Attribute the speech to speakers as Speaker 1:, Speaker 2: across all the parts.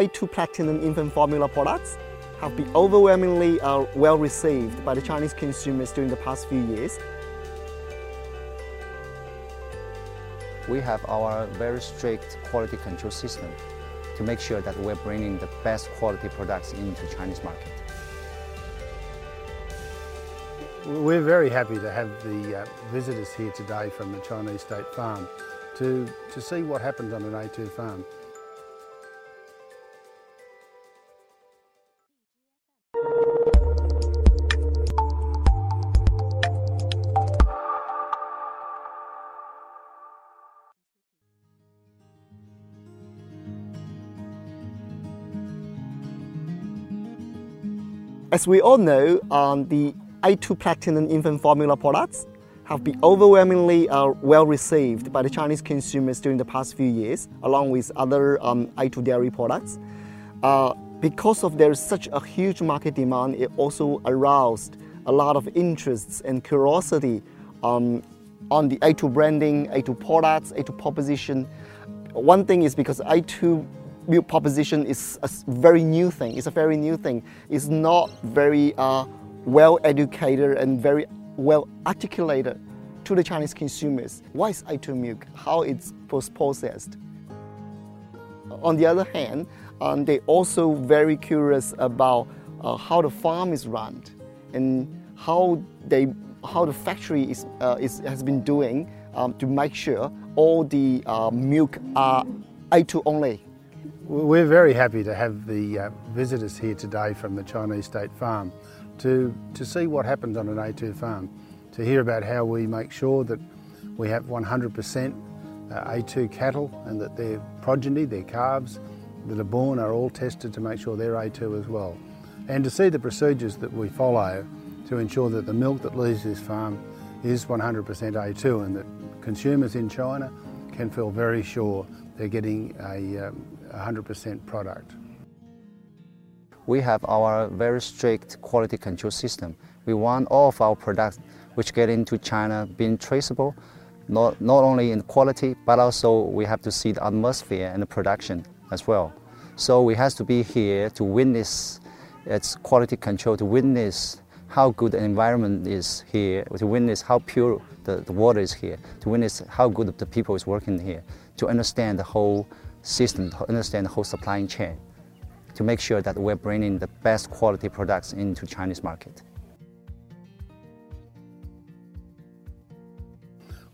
Speaker 1: A2 Platinum infant formula products have been overwhelmingly uh, well received by the Chinese consumers during the past few years.
Speaker 2: We have our very strict quality control system to make sure that we're bringing the best quality products into the Chinese market.
Speaker 3: We're very happy to have the uh, visitors here today from the Chinese State Farm to, to see what happens on an A2 farm.
Speaker 1: As we all know, um, the A2 Platinum infant formula products have been overwhelmingly uh, well received by the Chinese consumers during the past few years, along with other um, A2 dairy products. Uh, because of there is such a huge market demand, it also aroused a lot of interests and curiosity um, on the A2 branding, A2 products, A2 proposition. One thing is because A2 milk proposition is a very new thing. It's a very new thing. It's not very uh, well educated and very well articulated to the Chinese consumers. What is A2 milk? How it's processed? On the other hand, um, they also very curious about uh, how the farm is run and how they how the factory is, uh, is has been doing um, to make sure all the uh, milk are A2 only.
Speaker 3: We're very happy to have the uh, visitors here today from the Chinese State Farm to, to see what happens on an A2 farm, to hear about how we make sure that we have 100% uh, A2 cattle and that their progeny, their calves that are born are all tested to make sure they're A2 as well. And to see the procedures that we follow to ensure that the milk that leaves this farm is 100% A2 and that consumers in China can feel very sure they're getting a um, 100% product.
Speaker 2: We have our very strict quality control system. We want all of our products which get into China being traceable, not, not only in quality, but also we have to see the atmosphere and the production as well. So we have to be here to witness its quality control, to witness how good the environment is here, to witness how pure the, the water is here, to witness how good the people is working here, to understand the whole system to understand the whole supply chain to make sure that we're bringing the best quality products into Chinese market.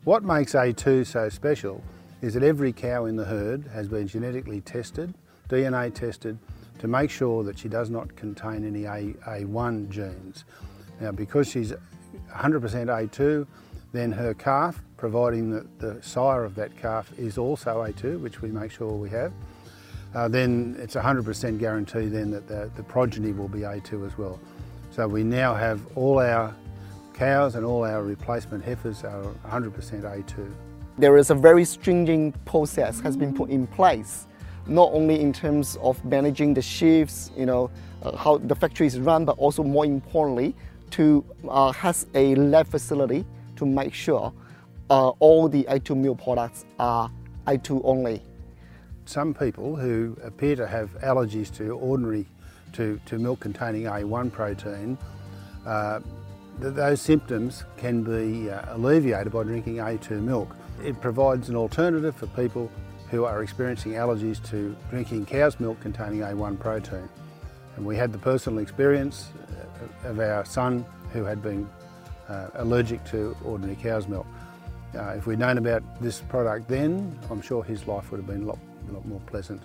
Speaker 3: What makes A2 so special is that every cow in the herd has been genetically tested, DNA tested, to make sure that she does not contain any A, A1 genes. Now because she's 100% A2, then her calf, providing that the sire of that calf is also A2, which we make sure we have, uh, then it's 100% guarantee then that the, the progeny will be A2 as well. So we now have all our cows and all our replacement heifers are 100% A2.
Speaker 1: There is a very stringent process has been put in place, not only in terms of managing the shifts, you know, uh, how the factory is run, but also more importantly, to uh, has a lab facility to make sure uh, all the A2 milk products are A2 only.
Speaker 3: Some people who appear to have allergies to ordinary, to, to milk containing A1 protein, uh, th those symptoms can be uh, alleviated by drinking A2 milk. It provides an alternative for people who are experiencing allergies to drinking cow's milk containing A1 protein. And we had the personal experience uh, of our son who had been uh, allergic to ordinary cow's milk. Uh, if we'd known about this product then, I'm sure his life would have been a lot, a lot more pleasant.